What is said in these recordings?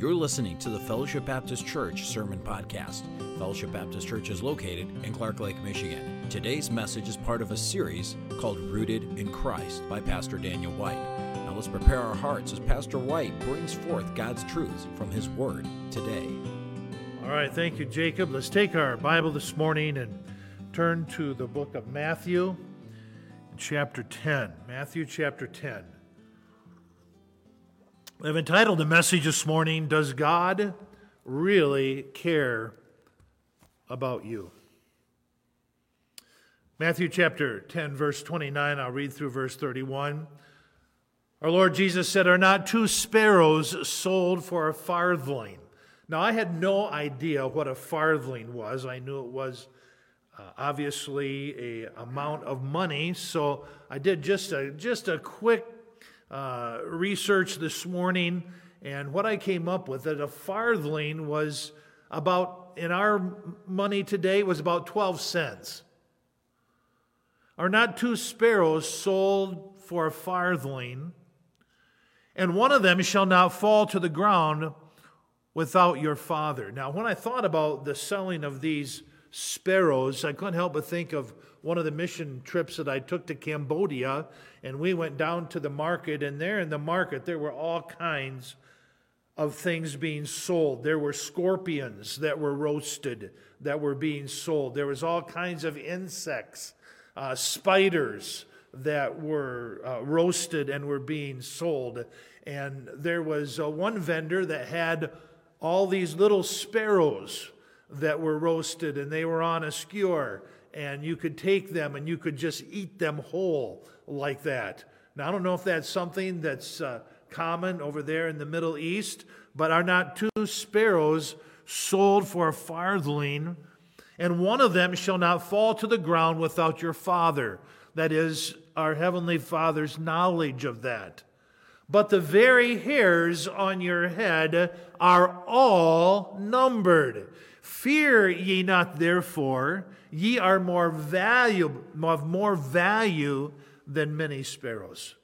You're listening to the Fellowship Baptist Church Sermon Podcast. Fellowship Baptist Church is located in Clark Lake, Michigan. Today's message is part of a series called Rooted in Christ by Pastor Daniel White. Now let's prepare our hearts as Pastor White brings forth God's truths from his word today. All right, thank you, Jacob. Let's take our Bible this morning and turn to the book of Matthew, chapter 10. Matthew, chapter 10. I've entitled the message this morning, Does God Really Care About You? Matthew chapter 10, verse 29, I'll read through verse 31. Our Lord Jesus said, Are not two sparrows sold for a farthing? Now, I had no idea what a farthing was. I knew it was uh, obviously a amount of money, so I did just a, just a quick uh, research this morning, and what I came up with that a farthing was about, in our money today, was about 12 cents. Are not two sparrows sold for a farthing? And one of them shall not fall to the ground without your father. Now, when I thought about the selling of these sparrows, I couldn't help but think of one of the mission trips that I took to Cambodia, and we went down to the market, and there in the market, there were all kinds of things being sold. There were scorpions that were roasted that were being sold. There was all kinds of insects, uh, spiders that were uh, roasted and were being sold. And there was uh, one vendor that had all these little sparrows that were roasted and they were on a skewer and you could take them and you could just eat them whole like that. Now, I don't know if that's something that's uh, common over there in the Middle East, but are not two sparrows sold for a farthing? And one of them shall not fall to the ground without your Father. That is, our Heavenly Father's knowledge of that. But the very hairs on your head are all numbered. Fear ye not, therefore, ye are more valuable, of more value than many sparrows.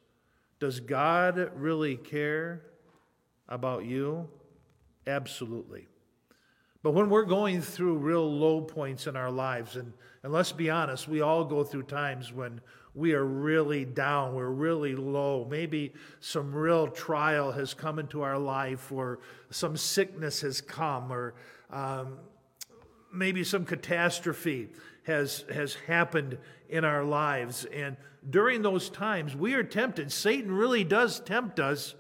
Does God really care about you? Absolutely. But when we're going through real low points in our lives, and, and let's be honest, we all go through times when we are really down, we're really low. Maybe some real trial has come into our life, or some sickness has come, or um, maybe some catastrophe has, has happened in our lives. And during those times, we are tempted. Satan really does tempt us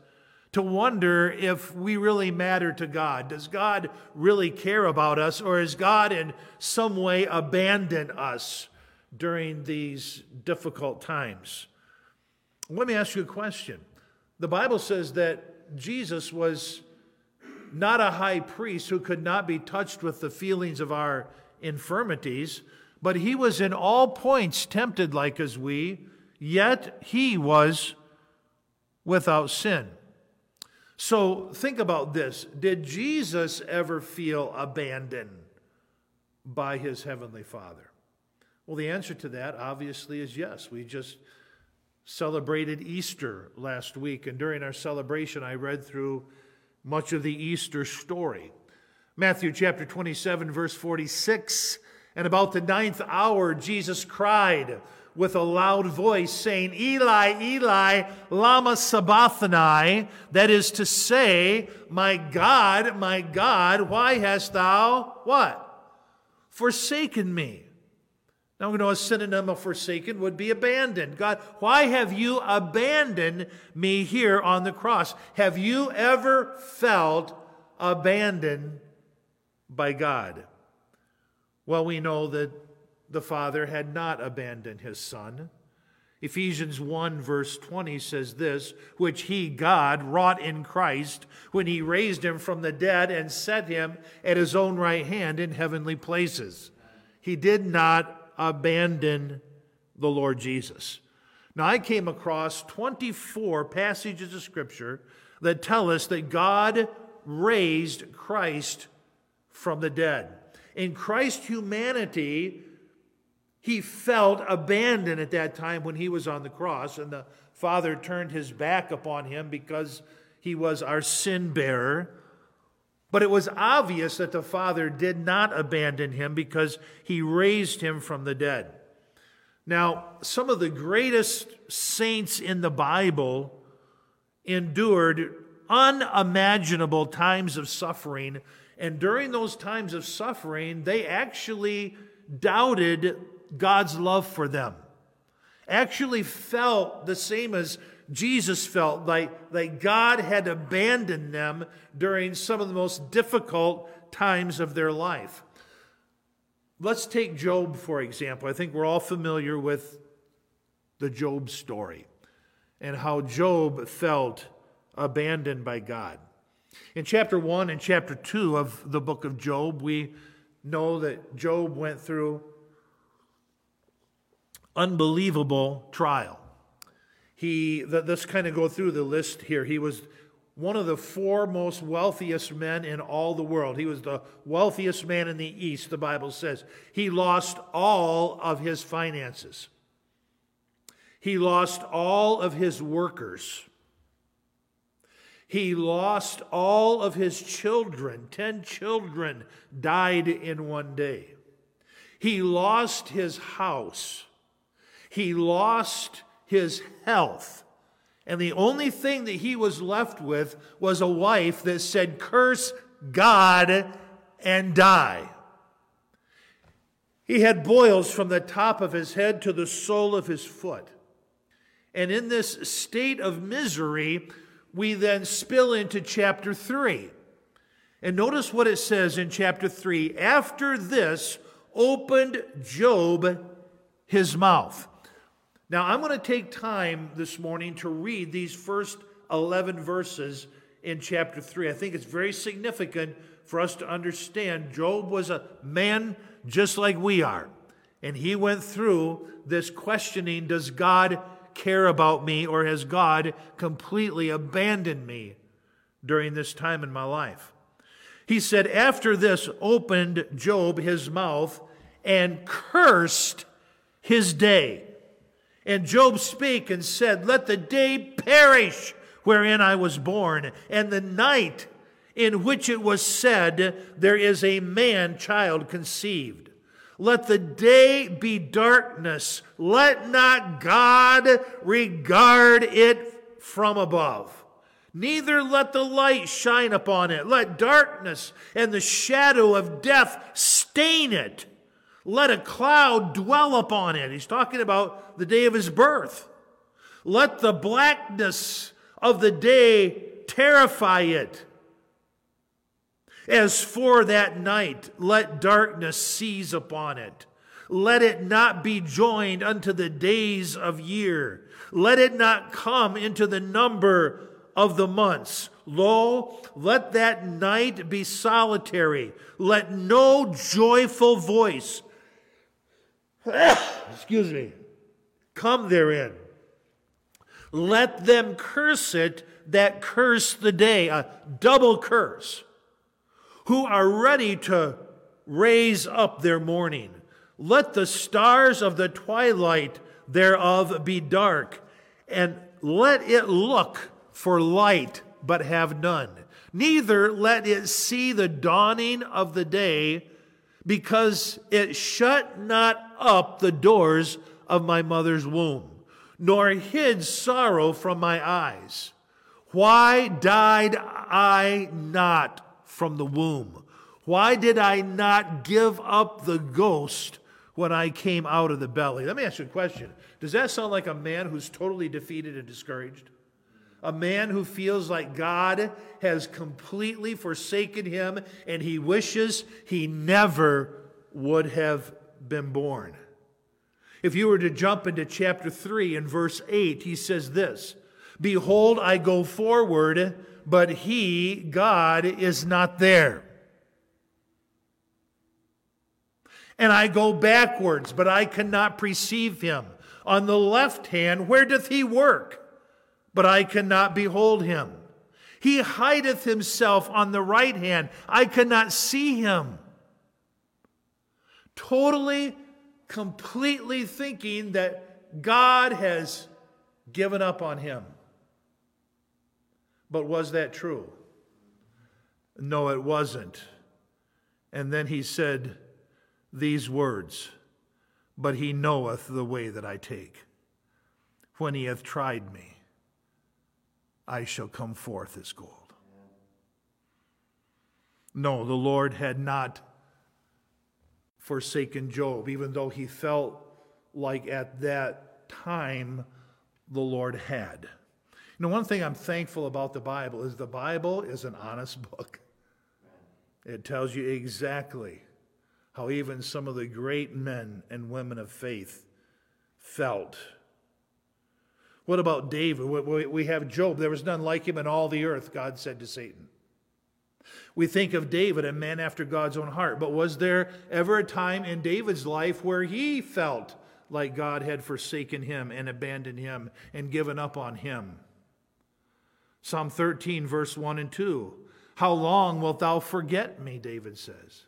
to wonder if we really matter to God. Does God really care about us, or has God in some way abandoned us during these difficult times? Let me ask you a question. The Bible says that Jesus was not a high priest who could not be touched with the feelings of our infirmities, but he was in all points tempted like as we, yet he was without sin. So think about this. Did Jesus ever feel abandoned by his heavenly Father? Well, the answer to that obviously is yes. We just celebrated Easter last week, and during our celebration, I read through much of the Easter story. Matthew chapter 27, verse 46. And about the ninth hour, Jesus cried with a loud voice, saying, Eli, Eli, Lama Sabachthani, that is to say, My God, my God, why hast thou what? Forsaken me. Now we know a synonym of forsaken would be abandoned. God, why have you abandoned me here on the cross? Have you ever felt abandoned by God? Well, we know that the Father had not abandoned his Son. Ephesians 1, verse 20 says this, which he, God, wrought in Christ when he raised him from the dead and set him at his own right hand in heavenly places. He did not abandon the Lord Jesus. Now, I came across 24 passages of Scripture that tell us that God raised Christ from the dead. In Christ's humanity, he felt abandoned at that time when he was on the cross, and the Father turned his back upon him because he was our sin bearer. But it was obvious that the Father did not abandon him because he raised him from the dead. Now, some of the greatest saints in the Bible endured unimaginable times of suffering. And during those times of suffering, they actually doubted God's love for them. Actually felt the same as Jesus felt like, like God had abandoned them during some of the most difficult times of their life. Let's take Job, for example. I think we're all familiar with the Job story and how Job felt abandoned by God. In chapter 1 and chapter 2 of the book of Job, we know that Job went through unbelievable trial. He, let's kind of go through the list here. He was one of the four most wealthiest men in all the world. He was the wealthiest man in the East, the Bible says. He lost all of his finances, he lost all of his workers. He lost all of his children. Ten children died in one day. He lost his house. He lost his health. And the only thing that he was left with was a wife that said, Curse God and die. He had boils from the top of his head to the sole of his foot. And in this state of misery, we then spill into chapter 3. And notice what it says in chapter 3 After this, opened Job his mouth. Now, I'm going to take time this morning to read these first 11 verses in chapter 3. I think it's very significant for us to understand Job was a man just like we are. And he went through this questioning Does God care about me, or has God completely abandoned me during this time in my life? He said, After this, opened Job his mouth and cursed his day. And Job spake and said, Let the day perish wherein I was born, and the night in which it was said, There is a man child conceived. Let the day be darkness. Let not God regard it from above. Neither let the light shine upon it. Let darkness and the shadow of death stain it. Let a cloud dwell upon it. He's talking about the day of his birth. Let the blackness of the day terrify it. As for that night, let darkness seize upon it. Let it not be joined unto the days of year. Let it not come into the number of the months. Lo, let that night be solitary. Let no joyful voice excuse me, come therein. Let them curse it that curse the day, a double curse, who are ready to raise up their mourning. Let the stars of the twilight thereof be dark, and let it look for light, but have none. Neither let it see the dawning of the day, because it shut not up the doors of my mother's womb, nor hid sorrow from my eyes. Why died I not from the womb? Why did I not give up the ghost when I came out of the belly? Let me ask you a question. Does that sound like a man who's totally defeated and discouraged? A man who feels like God has completely forsaken him and he wishes he never would have been born. If you were to jump into chapter 3 and verse 8, he says this Behold, I go forward, but he, God, is not there. And I go backwards, but I cannot perceive him. On the left hand, where doth he work? But I cannot behold him. He hideth himself on the right hand. I cannot see him totally, completely thinking that God has given up on him. But was that true? No, it wasn't. And then he said these words But he knoweth the way that I take. When he hath tried me, I shall come forth as gold. No, the Lord had not forsaken Job, even though he felt like at that time the Lord had. You know, one thing I'm thankful about the Bible is the Bible is an honest book. It tells you exactly how even some of the great men and women of faith felt. What about David? We have Job. There was none like him in all the earth, God said to Satan. We think of David, a man after God's own heart. But was there ever a time in David's life where he felt like God had forsaken him and abandoned him and given up on him? Psalm 13, verse 1 and 2. How long wilt thou forget me? David says.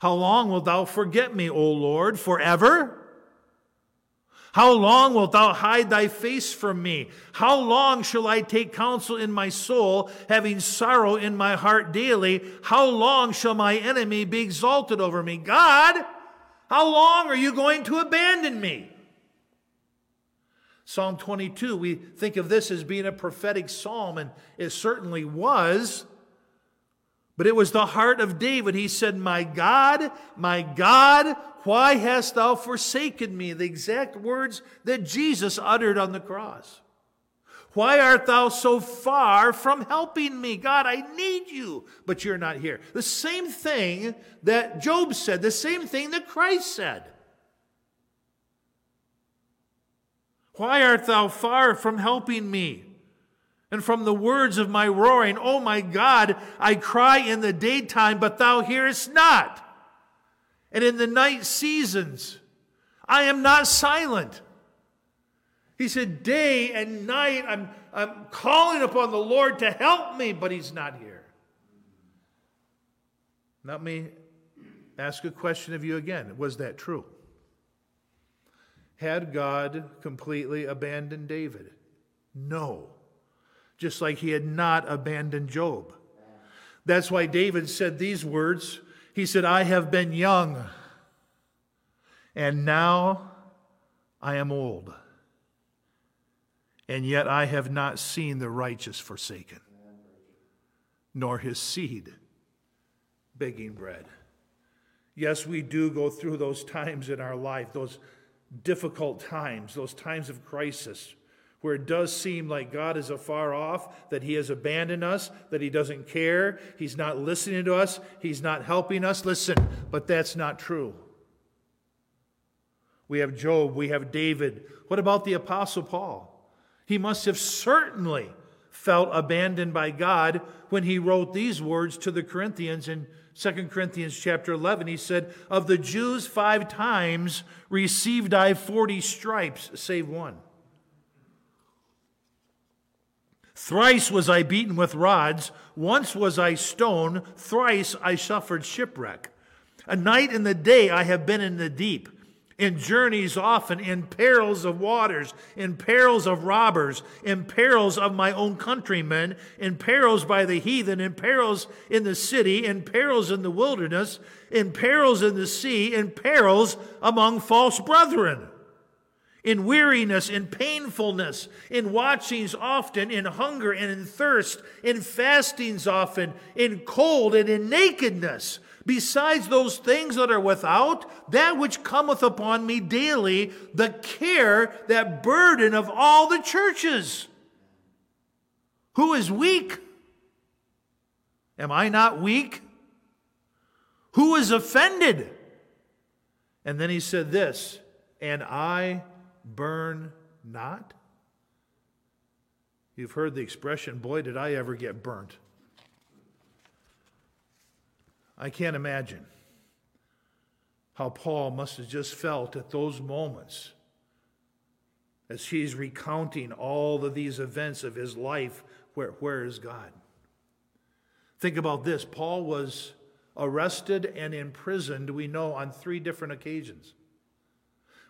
How long wilt thou forget me, O Lord? Forever? How long wilt thou hide thy face from me? How long shall I take counsel in my soul, having sorrow in my heart daily? How long shall my enemy be exalted over me? God, how long are you going to abandon me? Psalm 22, we think of this as being a prophetic psalm, and it certainly was. But it was the heart of David. He said, My God, my God, why hast thou forsaken me? The exact words that Jesus uttered on the cross. Why art thou so far from helping me? God, I need you, but you're not here. The same thing that Job said, the same thing that Christ said. Why art thou far from helping me? and from the words of my roaring, Oh my God, I cry in the daytime, but thou hearest not. And in the night seasons, I am not silent. He said, Day and night, I'm, I'm calling upon the Lord to help me, but he's not here. Let me ask a question of you again. Was that true? Had God completely abandoned David? No just like he had not abandoned Job. That's why David said these words. He said, I have been young, and now I am old, and yet I have not seen the righteous forsaken, nor his seed begging bread. Yes, we do go through those times in our life, those difficult times, those times of crisis where it does seem like God is afar off, that He has abandoned us, that He doesn't care, He's not listening to us, He's not helping us. Listen, but that's not true. We have Job, we have David. What about the Apostle Paul? He must have certainly felt abandoned by God when he wrote these words to the Corinthians in 2 Corinthians chapter 11. He said, Of the Jews, five times received I 40 stripes, save one. Thrice was I beaten with rods, once was I stoned, thrice I suffered shipwreck. A night and the day I have been in the deep, in journeys often, in perils of waters, in perils of robbers, in perils of my own countrymen, in perils by the heathen, in perils in the city, in perils in the wilderness, in perils in the sea, in perils among false brethren in weariness, in painfulness, in watchings often, in hunger and in thirst, in fastings often, in cold and in nakedness. Besides those things that are without, that which cometh upon me daily, the care, that burden of all the churches. Who is weak? Am I not weak? Who is offended? And then he said this, and I burn not? You've heard the expression, boy, did I ever get burnt. I can't imagine how Paul must have just felt at those moments as he's recounting all of these events of his life. Where, where is God? Think about this Paul was arrested and imprisoned, we know, on three different occasions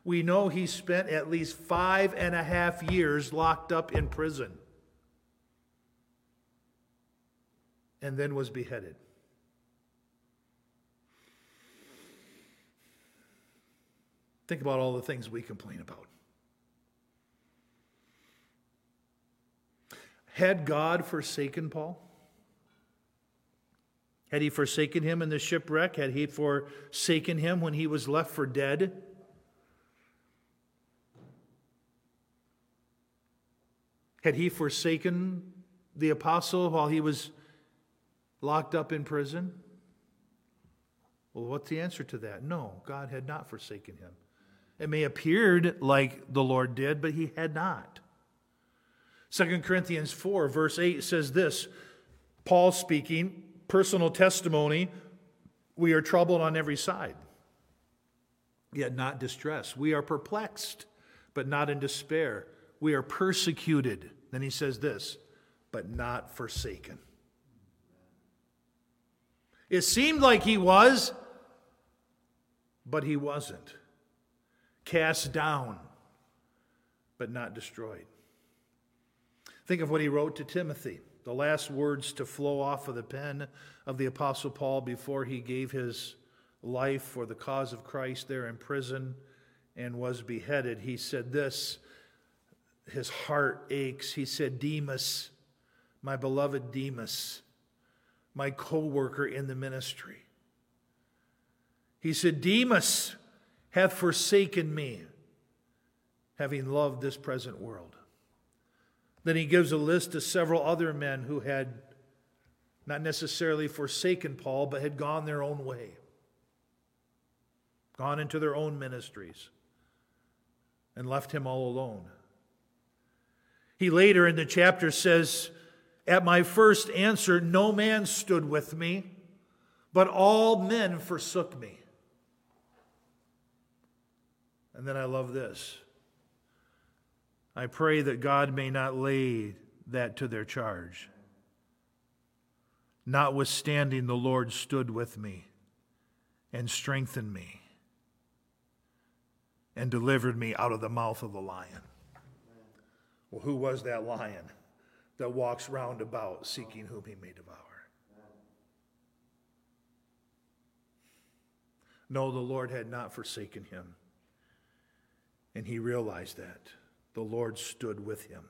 we know he spent at least five and a half years locked up in prison. and then was beheaded. Think about all the things we complain about. Had God forsaken Paul? Had he forsaken him in the shipwreck? Had he forsaken him when he was left for dead? Had he forsaken the apostle while he was locked up in prison? Well, what's the answer to that? No, God had not forsaken him. It may appeared like the Lord did, but he had not. 2 Corinthians 4, verse 8 says this Paul speaking, personal testimony, we are troubled on every side, yet not distressed. We are perplexed, but not in despair. We are persecuted. Then he says this, but not forsaken. It seemed like he was, but he wasn't. Cast down, but not destroyed. Think of what he wrote to Timothy, the last words to flow off of the pen of the Apostle Paul before he gave his life for the cause of Christ there in prison and was beheaded. He said this, his heart aches. He said, Demas, my beloved Demas, my co worker in the ministry. He said, Demas hath forsaken me, having loved this present world. Then he gives a list of several other men who had not necessarily forsaken Paul, but had gone their own way, gone into their own ministries, and left him all alone. He later in the chapter says, At my first answer, no man stood with me, but all men forsook me. And then I love this. I pray that God may not lay that to their charge. Notwithstanding, the Lord stood with me and strengthened me and delivered me out of the mouth of the lion. Well, who was that lion that walks round about seeking whom he may devour? No, the Lord had not forsaken him. And he realized that the Lord stood with him.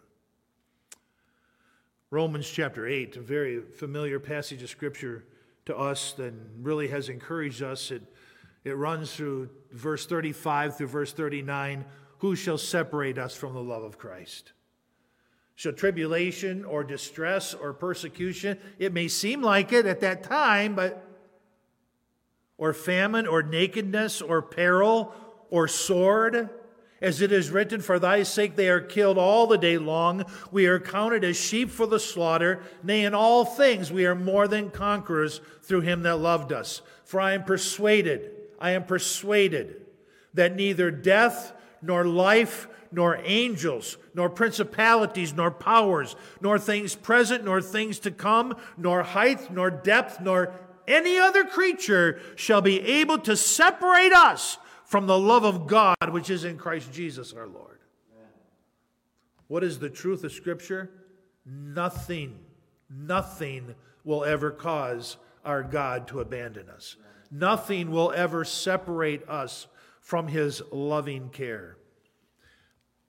Romans chapter 8, a very familiar passage of scripture to us that really has encouraged us. It, it runs through verse 35 through verse 39. Who shall separate us from the love of Christ? Shall tribulation or distress or persecution, it may seem like it at that time, but or famine or nakedness or peril or sword as it is written, For thy sake they are killed all the day long. We are counted as sheep for the slaughter. Nay, in all things we are more than conquerors through him that loved us. For I am persuaded, I am persuaded that neither death, nor life, nor angels, nor principalities, nor powers, nor things present, nor things to come, nor height, nor depth, nor any other creature shall be able to separate us from the love of God which is in Christ Jesus our Lord. What is the truth of Scripture? Nothing, nothing will ever cause our God to abandon us. Nothing will ever separate us from His loving care.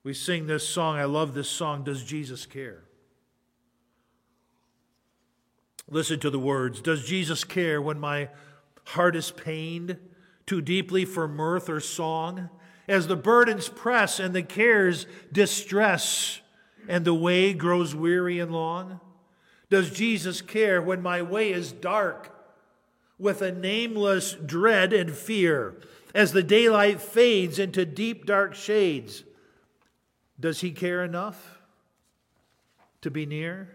We sing this song. I love this song, Does Jesus Care? Listen to the words Does Jesus care when my heart is pained? too deeply for mirth or song, as the burdens press and the cares distress, and the way grows weary and long? Does Jesus care when my way is dark with a nameless dread and fear, as the daylight fades into deep dark shades? Does he care enough to be near?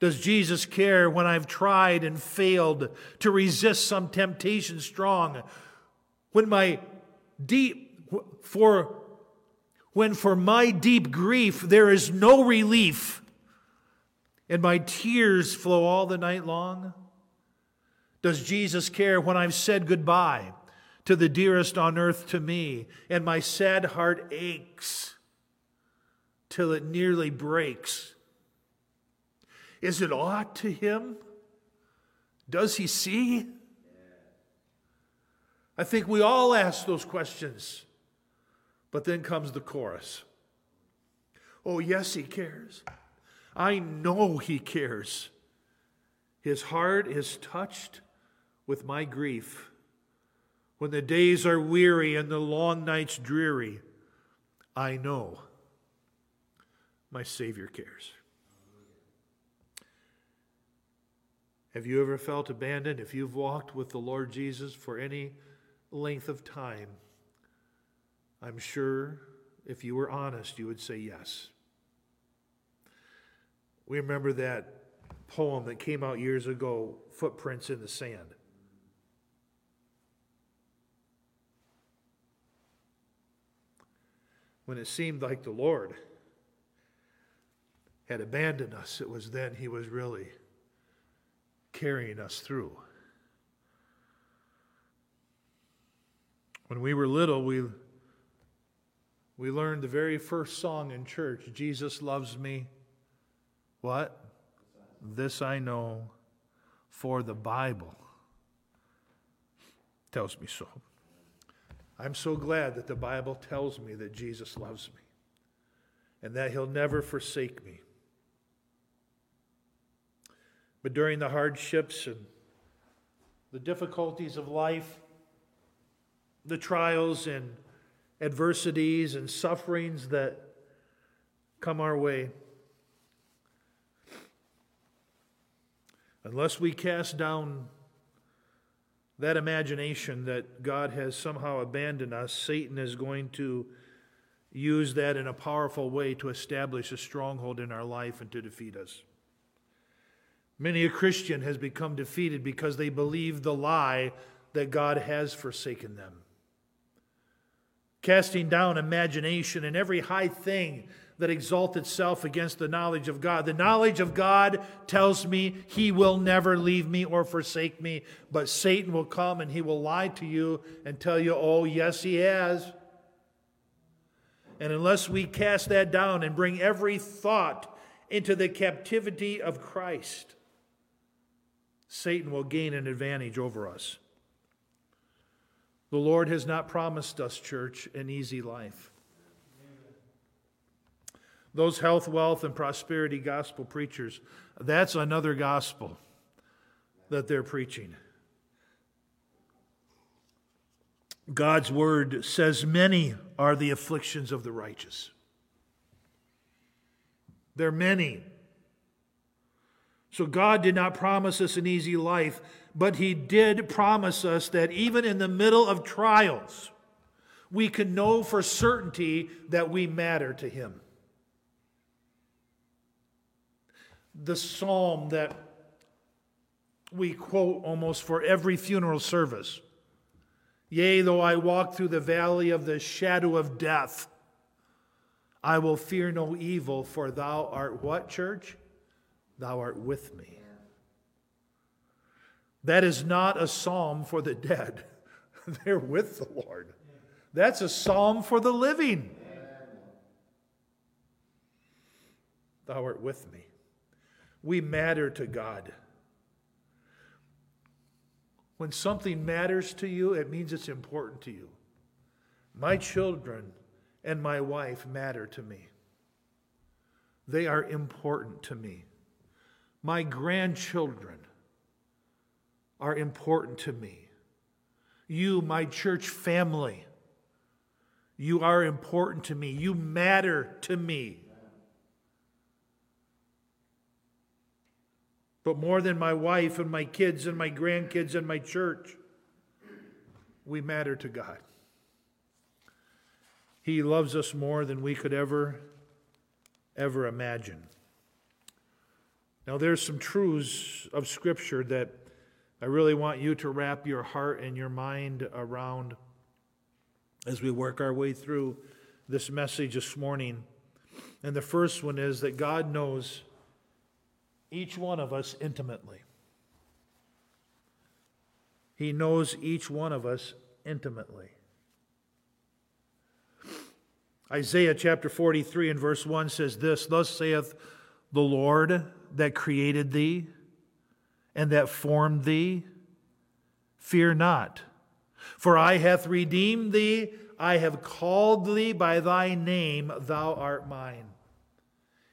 Does Jesus care when I've tried and failed to resist some temptation strong? When my deep, for, when for my deep grief there is no relief and my tears flow all the night long? Does Jesus care when I've said goodbye to the dearest on earth to me and my sad heart aches till it nearly breaks? Is it aught to him Does he see? I think we all ask those questions. But then comes the chorus Oh, yes, he cares. I know he cares. His heart is touched with my grief. When the days are weary and the long nights dreary, I know my Savior cares. Have you ever felt abandoned? If you've walked with the Lord Jesus for any length of time, I'm sure if you were honest, you would say yes. We remember that poem that came out years ago, Footprints in the Sand. When it seemed like the Lord had abandoned us, it was then He was really carrying us through. When we were little, we, we learned the very first song in church Jesus loves me. What? This I know, for the Bible tells me so. I'm so glad that the Bible tells me that Jesus loves me and that he'll never forsake me. But during the hardships and the difficulties of life, the trials and adversities and sufferings that come our way, unless we cast down that imagination that God has somehow abandoned us, Satan is going to use that in a powerful way to establish a stronghold in our life and to defeat us. Many a Christian has become defeated because they believe the lie that God has forsaken them. Casting down imagination and every high thing that exalts itself against the knowledge of God. The knowledge of God tells me He will never leave me or forsake me, but Satan will come and he will lie to you and tell you, oh, yes, he has. And unless we cast that down and bring every thought into the captivity of Christ, Satan will gain an advantage over us. The Lord has not promised us, church, an easy life. Those health, wealth, and prosperity gospel preachers, that's another gospel that they're preaching. God's word says many are the afflictions of the righteous. They're many. So God did not promise us an easy life, but He did promise us that even in the middle of trials, we can know for certainty that we matter to Him. The psalm that we quote almost for every funeral service Yea, though I walk through the valley of the shadow of death, I will fear no evil, for thou art what, church? Thou art with me. That is not a psalm for the dead. They're with the Lord. That's a psalm for the living. Thou art with me. We matter to God. When something matters to you, it means it's important to you. My children and my wife matter to me, they are important to me. My grandchildren are important to me. You, my church family, you are important to me. You matter to me. But more than my wife and my kids and my grandkids and my church, we matter to God. He loves us more than we could ever, ever imagine. Now, there's some truths of Scripture that I really want you to wrap your heart and your mind around as we work our way through this message this morning. And the first one is that God knows each one of us intimately. He knows each one of us intimately. Isaiah chapter 43 and verse 1 says this Thus saith the Lord that created thee and that formed thee? Fear not, for I hath redeemed thee, I have called thee by thy name, thou art mine.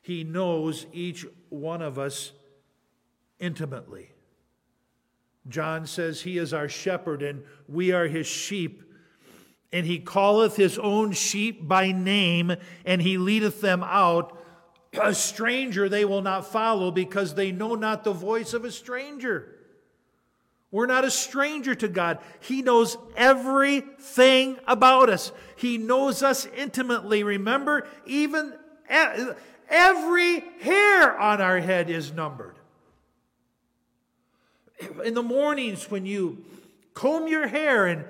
He knows each one of us intimately. John says he is our shepherd and we are his sheep. And he calleth his own sheep by name, and he leadeth them out. A stranger they will not follow because they know not the voice of a stranger. We're not a stranger to God. He knows everything about us. He knows us intimately. Remember, even every hair on our head is numbered. In the mornings when you comb your hair and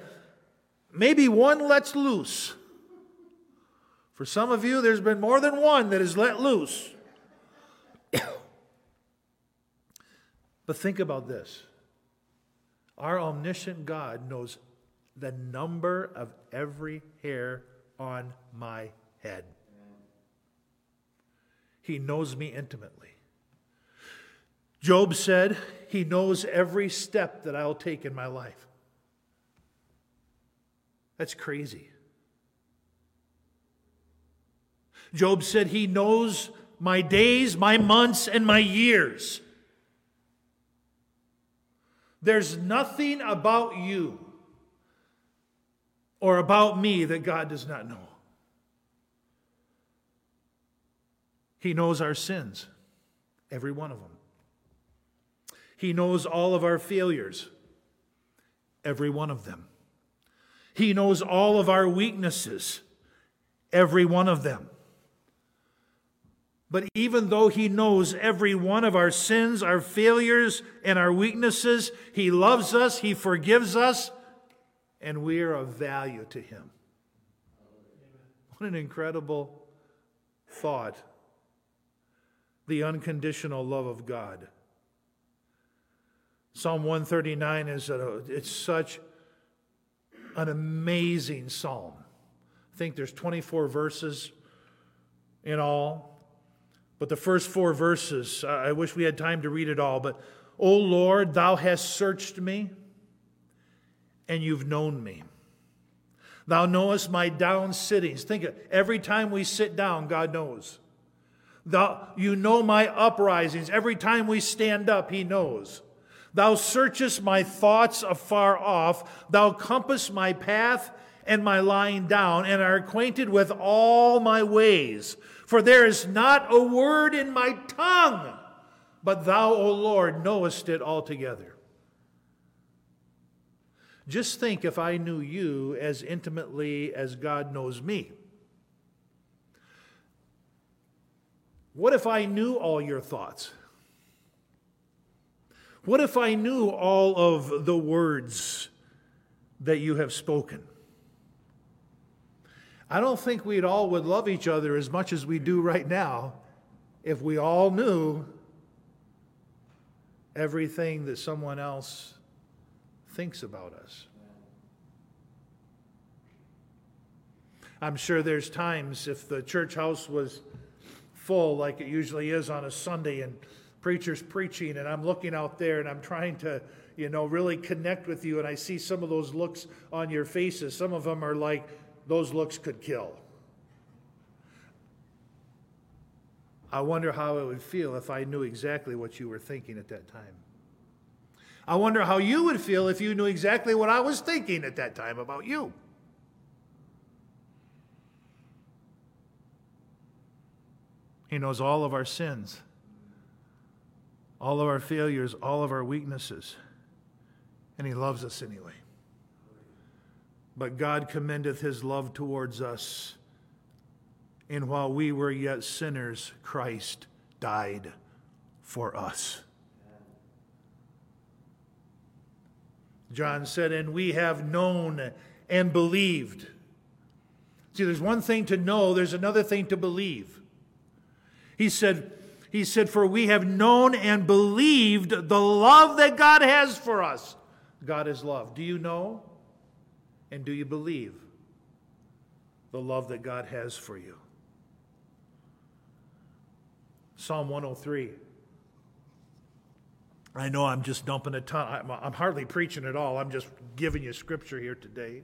maybe one lets loose. For some of you, there's been more than one that is let loose. but think about this our omniscient God knows the number of every hair on my head. He knows me intimately. Job said, He knows every step that I'll take in my life. That's crazy. Job said, He knows my days, my months, and my years. There's nothing about you or about me that God does not know. He knows our sins, every one of them. He knows all of our failures, every one of them. He knows all of our weaknesses, every one of them. But even though He knows every one of our sins, our failures, and our weaknesses, He loves us, He forgives us, and we are of value to Him. What an incredible thought. The unconditional love of God. Psalm 139 is a, it's such an amazing psalm. I think there's 24 verses in all. But the first four verses, I wish we had time to read it all. But, O Lord, thou hast searched me, and you've known me. Thou knowest my down sittings. Think of every time we sit down, God knows. Thou, you know my uprisings. Every time we stand up, He knows. Thou searchest my thoughts afar off. Thou compass my path and my lying down, and are acquainted with all my ways. For there is not a word in my tongue, but thou, O Lord, knowest it altogether. Just think if I knew you as intimately as God knows me. What if I knew all your thoughts? What if I knew all of the words that you have spoken? I don't think we'd all would love each other as much as we do right now if we all knew everything that someone else thinks about us. I'm sure there's times if the church house was full like it usually is on a Sunday and preacher's preaching and I'm looking out there and I'm trying to, you know, really connect with you and I see some of those looks on your faces. Some of them are like, those looks could kill. I wonder how it would feel if I knew exactly what you were thinking at that time. I wonder how you would feel if you knew exactly what I was thinking at that time about you. He knows all of our sins all of our failures, all of our weaknesses. And He loves us anyway. But God commendeth His love towards us. And while we were yet sinners, Christ died for us. John said, And we have known and believed. See, there's one thing to know, there's another thing to believe. He said, he said, For we have known and believed the love that God has for us. God is love. Do you know and do you believe the love that God has for you? Psalm 103. I know I'm just dumping a ton. I'm, I'm hardly preaching at all. I'm just giving you scripture here today.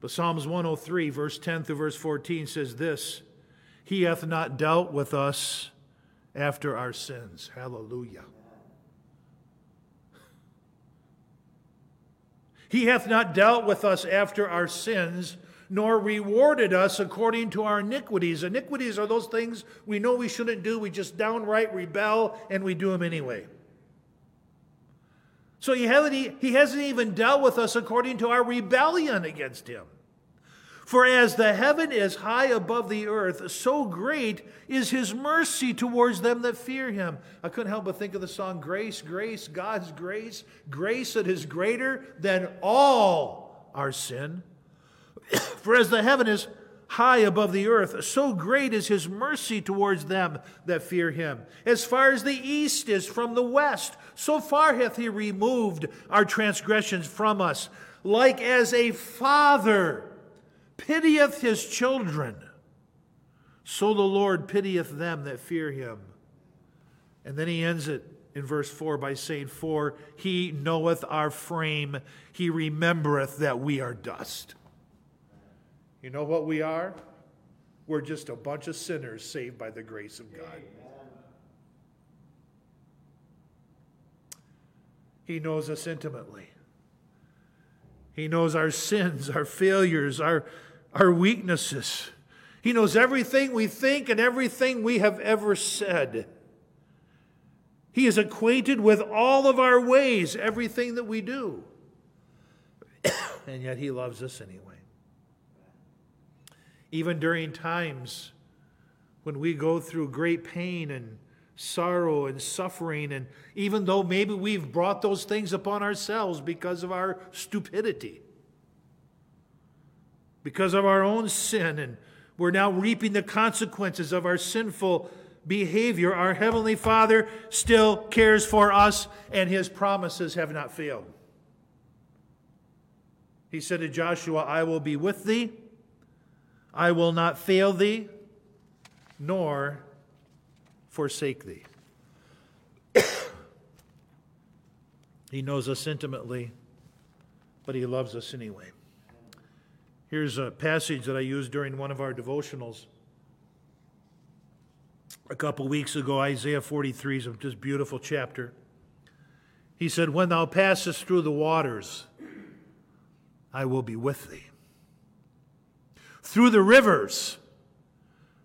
But Psalms 103, verse 10 through verse 14 says this He hath not dealt with us after our sins. Hallelujah. He hath not dealt with us after our sins, nor rewarded us according to our iniquities. Iniquities are those things we know we shouldn't do, we just downright rebel, and we do them anyway. So he hasn't, he hasn't even dealt with us according to our rebellion against him. For as the heaven is high above the earth, so great is his mercy towards them that fear him. I couldn't help but think of the song Grace, Grace, God's grace, grace that is greater than all our sin. For as the heaven is high above the earth, so great is his mercy towards them that fear him. As far as the east is from the west, so far hath he removed our transgressions from us. Like as a father pitieth his children, so the Lord pitieth them that fear him. And then he ends it in verse 4 by saying, For he knoweth our frame, he remembereth that we are dust. You know what we are? We're just a bunch of sinners saved by the grace of God. He knows us intimately. He knows our sins, our failures, our our weaknesses. He knows everything we think and everything we have ever said. He is acquainted with all of our ways, everything that we do. and yet He loves us anyway. Even during times when we go through great pain and sorrow and suffering, and even though maybe we've brought those things upon ourselves because of our stupidity, because of our own sin, and we're now reaping the consequences of our sinful behavior, our Heavenly Father still cares for us, and His promises have not failed. He said to Joshua, I will be with thee, I will not fail thee, nor forsake thee. he knows us intimately, but He loves us anyway. Here's a passage that I used during one of our devotionals. A couple weeks ago, Isaiah 43 is a just beautiful chapter. He said, When thou passest through the waters, I will be with thee. Through the rivers,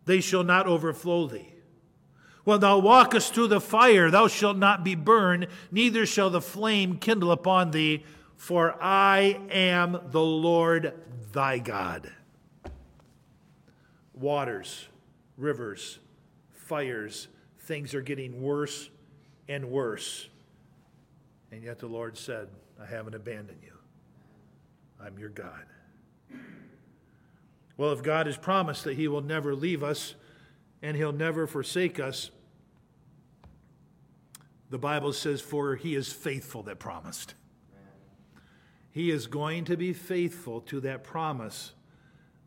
they shall not overflow thee. When thou walkest through the fire, thou shalt not be burned, neither shall the flame kindle upon thee, for I am the Lord thy God. Waters, rivers, fires, things are getting worse and worse. And yet the Lord said, I haven't abandoned you. I'm your God. Well, if God has promised that He will never leave us and He'll never forsake us, the Bible says, For He is faithful that promised. He is going to be faithful to that promise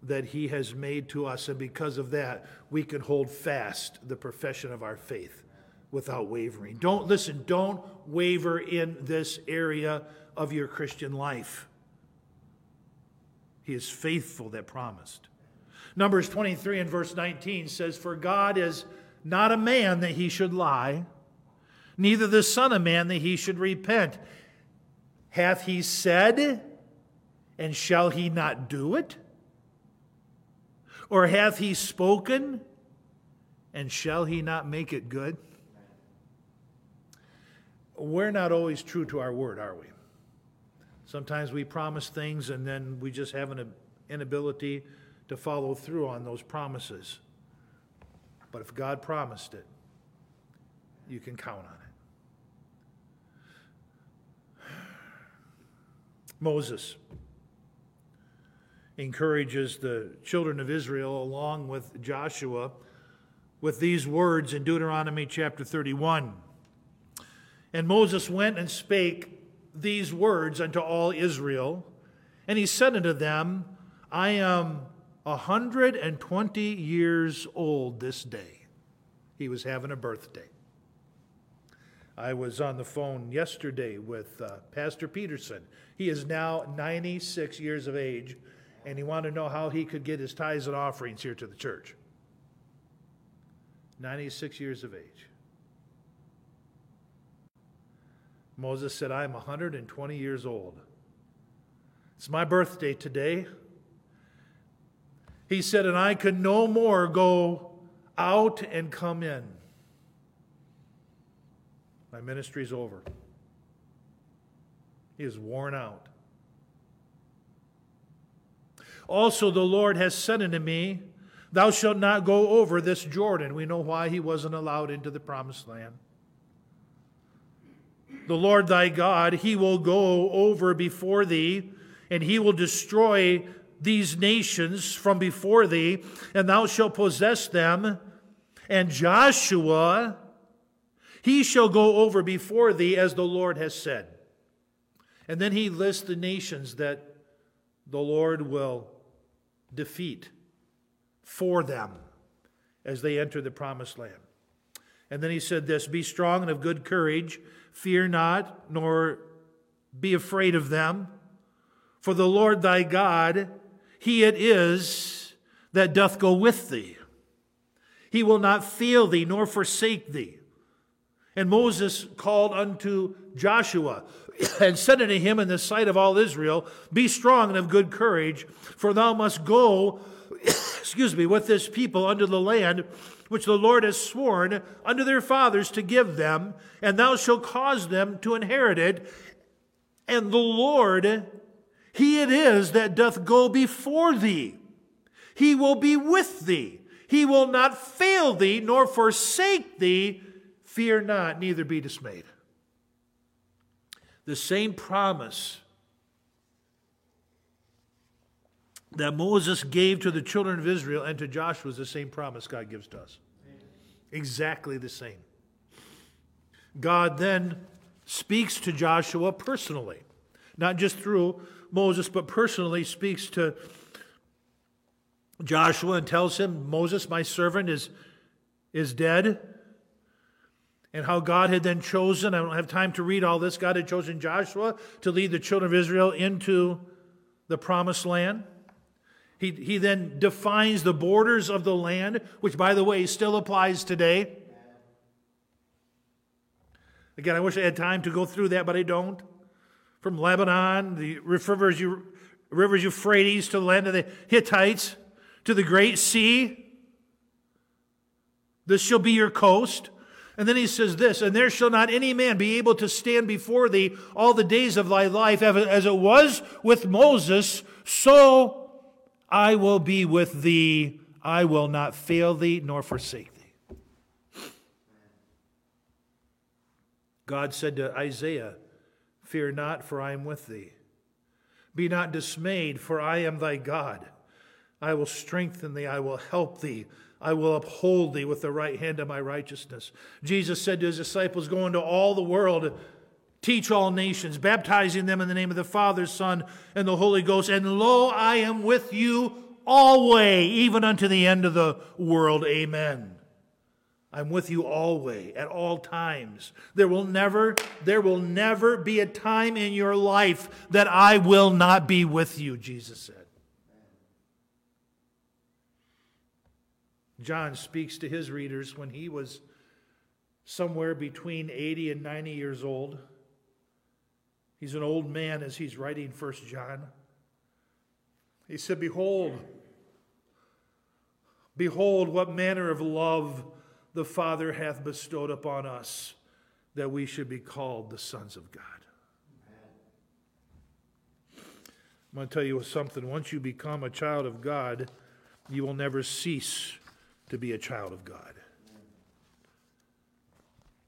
that He has made to us. And because of that, we can hold fast the profession of our faith without wavering. Don't listen, don't waver in this area of your Christian life. He is faithful that promised. Numbers 23 and verse 19 says, For God is not a man that he should lie, neither the Son of Man that he should repent. Hath he said, and shall he not do it? Or hath he spoken, and shall he not make it good? We're not always true to our word, are we? Sometimes we promise things and then we just have an inability to follow through on those promises. But if God promised it, you can count on it. Moses encourages the children of Israel along with Joshua with these words in Deuteronomy chapter 31. And Moses went and spake these words unto all Israel, and he said unto them, I am a hundred and twenty years old this day. He was having a birthday. I was on the phone yesterday with uh, Pastor Peterson. He is now 96 years of age, and he wanted to know how he could get his tithes and offerings here to the church. 96 years of age. Moses said, I'm 120 years old. It's my birthday today. He said, and I could no more go out and come in. My ministry's over. He is worn out. Also, the Lord has said unto me, Thou shalt not go over this Jordan. We know why he wasn't allowed into the promised land. The Lord thy God, he will go over before thee, and he will destroy these nations from before thee, and thou shalt possess them. And Joshua, he shall go over before thee as the Lord has said. And then he lists the nations that the Lord will defeat for them as they enter the promised land. And then he said this Be strong and of good courage, fear not, nor be afraid of them. For the Lord thy God, he it is that doth go with thee. He will not fail thee nor forsake thee. And Moses called unto Joshua and said unto him in the sight of all Israel, Be strong and of good courage, for thou must go, excuse me, with this people unto the land which the Lord has sworn unto their fathers to give them, and thou shalt cause them to inherit it. And the Lord he it is that doth go before thee. He will be with thee. He will not fail thee nor forsake thee. Fear not, neither be dismayed. The same promise that Moses gave to the children of Israel and to Joshua is the same promise God gives to us. Exactly the same. God then speaks to Joshua personally, not just through Moses, but personally speaks to Joshua and tells him, Moses, my servant, is, is dead. And how God had then chosen, I don't have time to read all this, God had chosen Joshua to lead the children of Israel into the promised land. He, he then defines the borders of the land, which, by the way, still applies today. Again, I wish I had time to go through that, but I don't from Lebanon, the rivers, rivers Euphrates to the land of the Hittites, to the great sea. This shall be your coast. And then he says this, and there shall not any man be able to stand before thee all the days of thy life, as it was with Moses, so I will be with thee. I will not fail thee nor forsake thee. God said to Isaiah, Fear not, for I am with thee. Be not dismayed, for I am thy God. I will strengthen thee, I will help thee. I will uphold thee with the right hand of my righteousness. Jesus said to his disciples, Go into all the world, teach all nations, baptizing them in the name of the Father, Son, and the Holy Ghost. And lo, I am with you always, even unto the end of the world. Amen. I'm with you always, at all times. There will never, there will never be a time in your life that I will not be with you, Jesus said. John speaks to his readers when he was somewhere between 80 and 90 years old. He's an old man as he's writing First John. He said, Behold, behold, what manner of love the Father hath bestowed upon us that we should be called the sons of God. I'm going to tell you something. Once you become a child of God, you will never cease to be a child of God.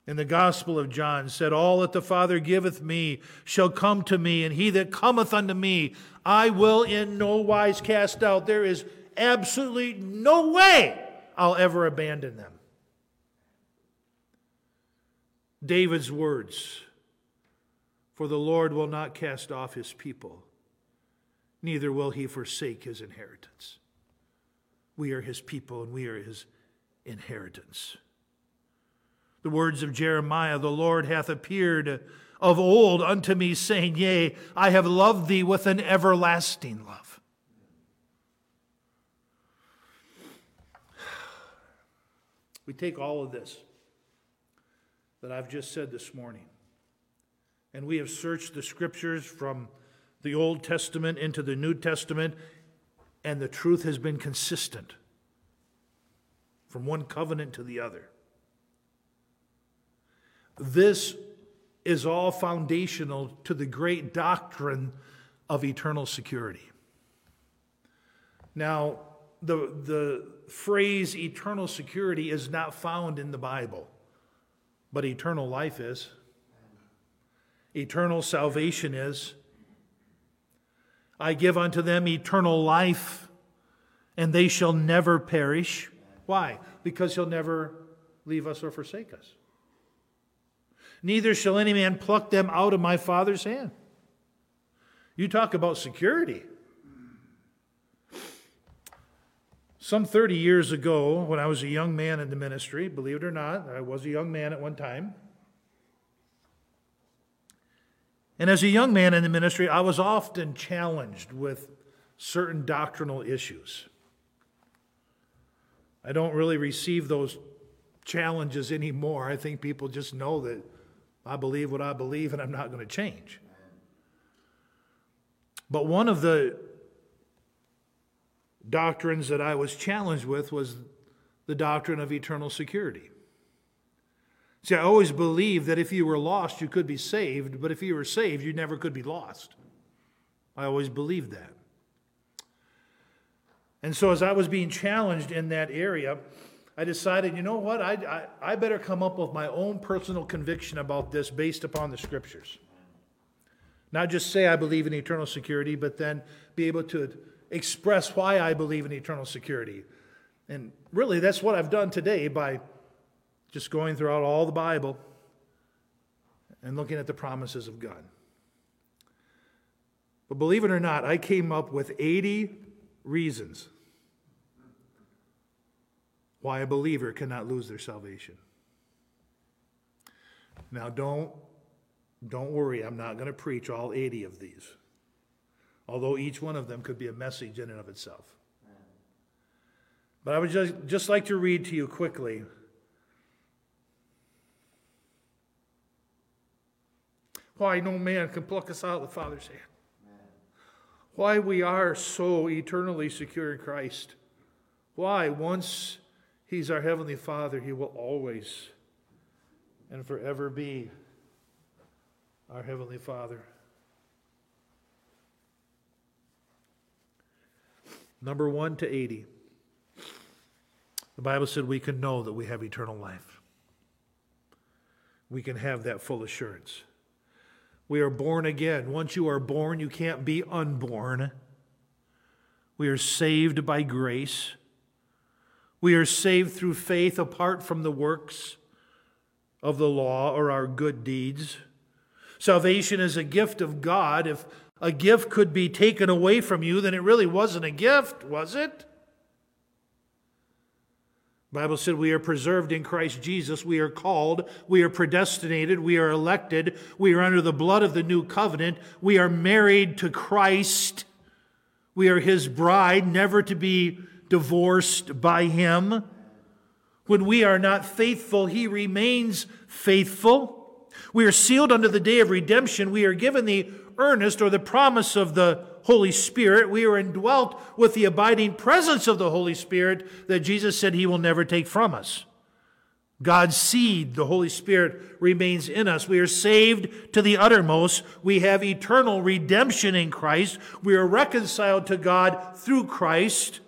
In the Gospel of John said, All that the Father giveth me shall come to me, and he that cometh unto me I will in no wise cast out. There is absolutely no way I'll ever abandon them. David's words For the Lord will not cast off his people, neither will he forsake his inheritance. We are his people and we are his inheritance. The words of Jeremiah The Lord hath appeared of old unto me, saying, Yea, I have loved thee with an everlasting love. We take all of this that I've just said this morning, and we have searched the scriptures from the Old Testament into the New Testament, and the truth has been consistent from one covenant to the other. This is all foundational to the great doctrine of eternal security. Now, the, the phrase eternal security is not found in the Bible, but eternal life is. Eternal salvation is. I give unto them eternal life, and they shall never perish. Why? Because he'll never leave us or forsake us. Neither shall any man pluck them out of my Father's hand. You talk about security. Some 30 years ago, when I was a young man in the ministry, believe it or not, I was a young man at one time. And as a young man in the ministry, I was often challenged with certain doctrinal issues. I don't really receive those challenges anymore. I think people just know that I believe what I believe and I'm not going to change. But one of the doctrines that I was challenged with was the doctrine of eternal security. See, I always believed that if you were lost, you could be saved, but if you were saved, you never could be lost. I always believed that. And so, as I was being challenged in that area, I decided, you know what, I, I, I better come up with my own personal conviction about this based upon the scriptures. Not just say I believe in eternal security, but then be able to express why I believe in eternal security. And really, that's what I've done today by just going throughout all the Bible and looking at the promises of God. But believe it or not, I came up with 80 reasons why a believer cannot lose their salvation. Now, don't, don't worry, I'm not going to preach all 80 of these although each one of them could be a message in and of itself. But I would just, just like to read to you quickly. Why no man can pluck us out of the Father's hand. Why we are so eternally secure in Christ. Why, once He's our Heavenly Father, He will always and forever be our Heavenly Father. Number 1 to 80. The Bible said we can know that we have eternal life. We can have that full assurance. We are born again. Once you are born, you can't be unborn. We are saved by grace. We are saved through faith apart from the works of the law or our good deeds. Salvation is a gift of God. If a gift could be taken away from you, then it really wasn't a gift, was it? The Bible said we are preserved in Christ Jesus. We are called. We are predestinated. We are elected. We are under the blood of the new covenant. We are married to Christ. We are his bride, never to be divorced by him. When we are not faithful, he remains faithful. We are sealed unto the day of redemption. We are given the earnest or the promise of the Holy Spirit. We are indwelt with the abiding presence of the Holy Spirit that Jesus said he will never take from us. God's seed, the Holy Spirit, remains in us. We are saved to the uttermost. We have eternal redemption in Christ. We are reconciled to God through Christ.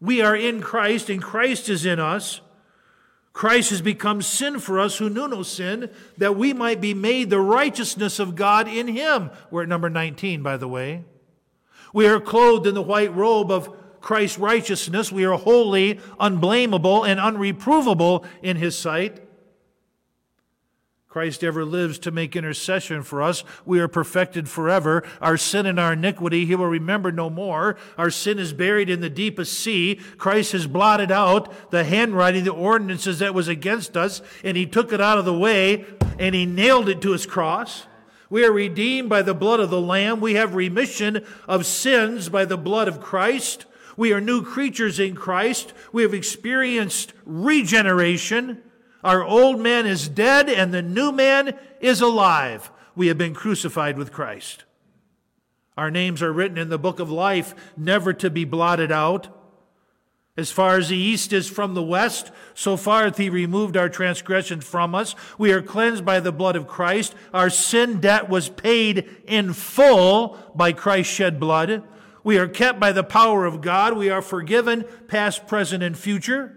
We are in Christ, and Christ is in us. Christ has become sin for us who knew no sin, that we might be made the righteousness of God in him. We're at number 19, by the way. We are clothed in the white robe of Christ's righteousness. We are holy, unblameable, and unreprovable in his sight. Christ ever lives to make intercession for us. We are perfected forever. Our sin and our iniquity he will remember no more. Our sin is buried in the deepest sea. Christ has blotted out the handwriting, the ordinances that was against us, and he took it out of the way and he nailed it to his cross. We are redeemed by the blood of the Lamb. We have remission of sins by the blood of Christ. We are new creatures in Christ. We have experienced regeneration. Our old man is dead and the new man is alive. We have been crucified with Christ. Our names are written in the book of life, never to be blotted out. As far as the east is from the west, so far hath he removed our transgression from us. We are cleansed by the blood of Christ. Our sin debt was paid in full by Christ's shed blood. We are kept by the power of God. We are forgiven, past, present, and future.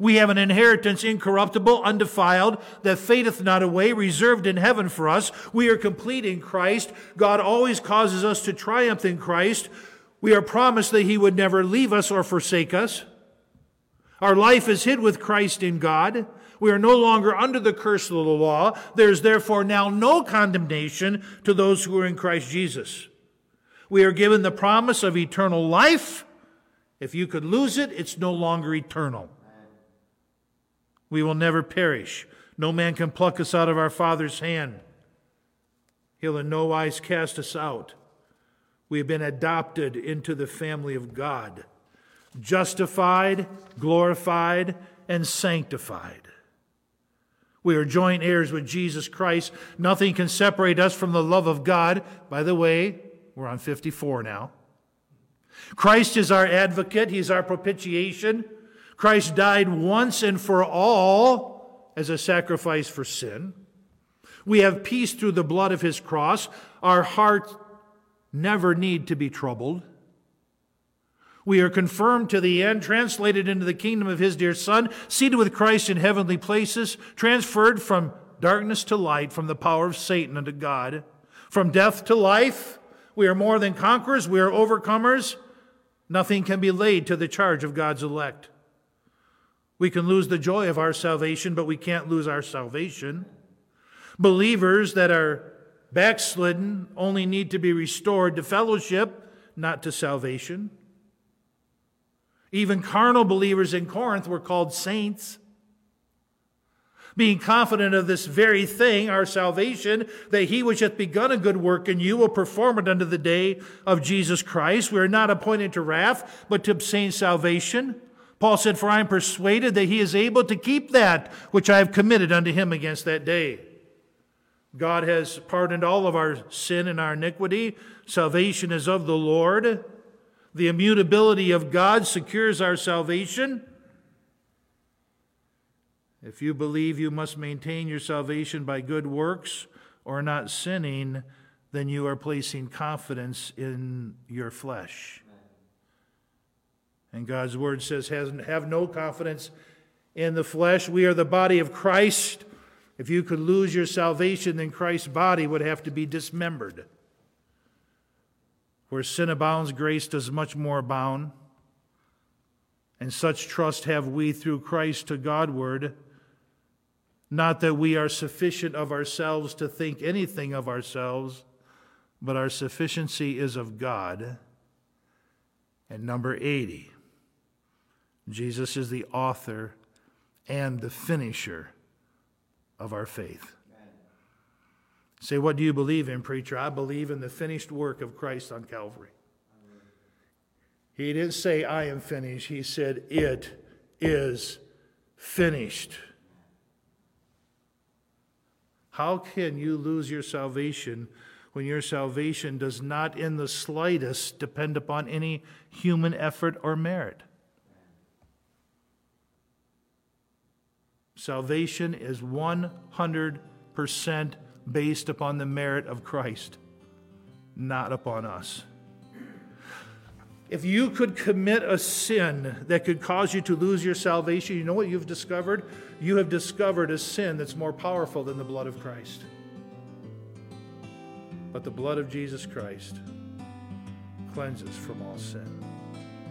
We have an inheritance incorruptible, undefiled, that fadeth not away, reserved in heaven for us. We are complete in Christ. God always causes us to triumph in Christ. We are promised that He would never leave us or forsake us. Our life is hid with Christ in God. We are no longer under the curse of the law. There is therefore now no condemnation to those who are in Christ Jesus. We are given the promise of eternal life. If you could lose it, it's no longer eternal. We will never perish. No man can pluck us out of our Father's hand. He'll in no wise cast us out. We have been adopted into the family of God, justified, glorified, and sanctified. We are joint heirs with Jesus Christ. Nothing can separate us from the love of God. By the way, we're on 54 now. Christ is our advocate, He's our propitiation. Christ died once and for all as a sacrifice for sin. We have peace through the blood of his cross. Our hearts never need to be troubled. We are confirmed to the end, translated into the kingdom of his dear Son, seated with Christ in heavenly places, transferred from darkness to light, from the power of Satan unto God, from death to life. We are more than conquerors, we are overcomers. Nothing can be laid to the charge of God's elect. We can lose the joy of our salvation, but we can't lose our salvation. Believers that are backslidden only need to be restored to fellowship, not to salvation. Even carnal believers in Corinth were called saints. Being confident of this very thing, our salvation, that he which hath begun a good work in you will perform it unto the day of Jesus Christ. We are not appointed to wrath, but to obtain salvation. Paul said, For I am persuaded that he is able to keep that which I have committed unto him against that day. God has pardoned all of our sin and our iniquity. Salvation is of the Lord. The immutability of God secures our salvation. If you believe you must maintain your salvation by good works or not sinning, then you are placing confidence in your flesh. And God's word says, have no confidence in the flesh. We are the body of Christ. If you could lose your salvation, then Christ's body would have to be dismembered. Where sin abounds, grace does much more abound. And such trust have we through Christ to Godward. Not that we are sufficient of ourselves to think anything of ourselves, but our sufficiency is of God. And number 80. Jesus is the author and the finisher of our faith. Say, what do you believe in, preacher? I believe in the finished work of Christ on Calvary. He didn't say, I am finished. He said, It is finished. How can you lose your salvation when your salvation does not in the slightest depend upon any human effort or merit? Salvation is 100% based upon the merit of Christ, not upon us. If you could commit a sin that could cause you to lose your salvation, you know what you've discovered? You have discovered a sin that's more powerful than the blood of Christ. But the blood of Jesus Christ cleanses from all sin.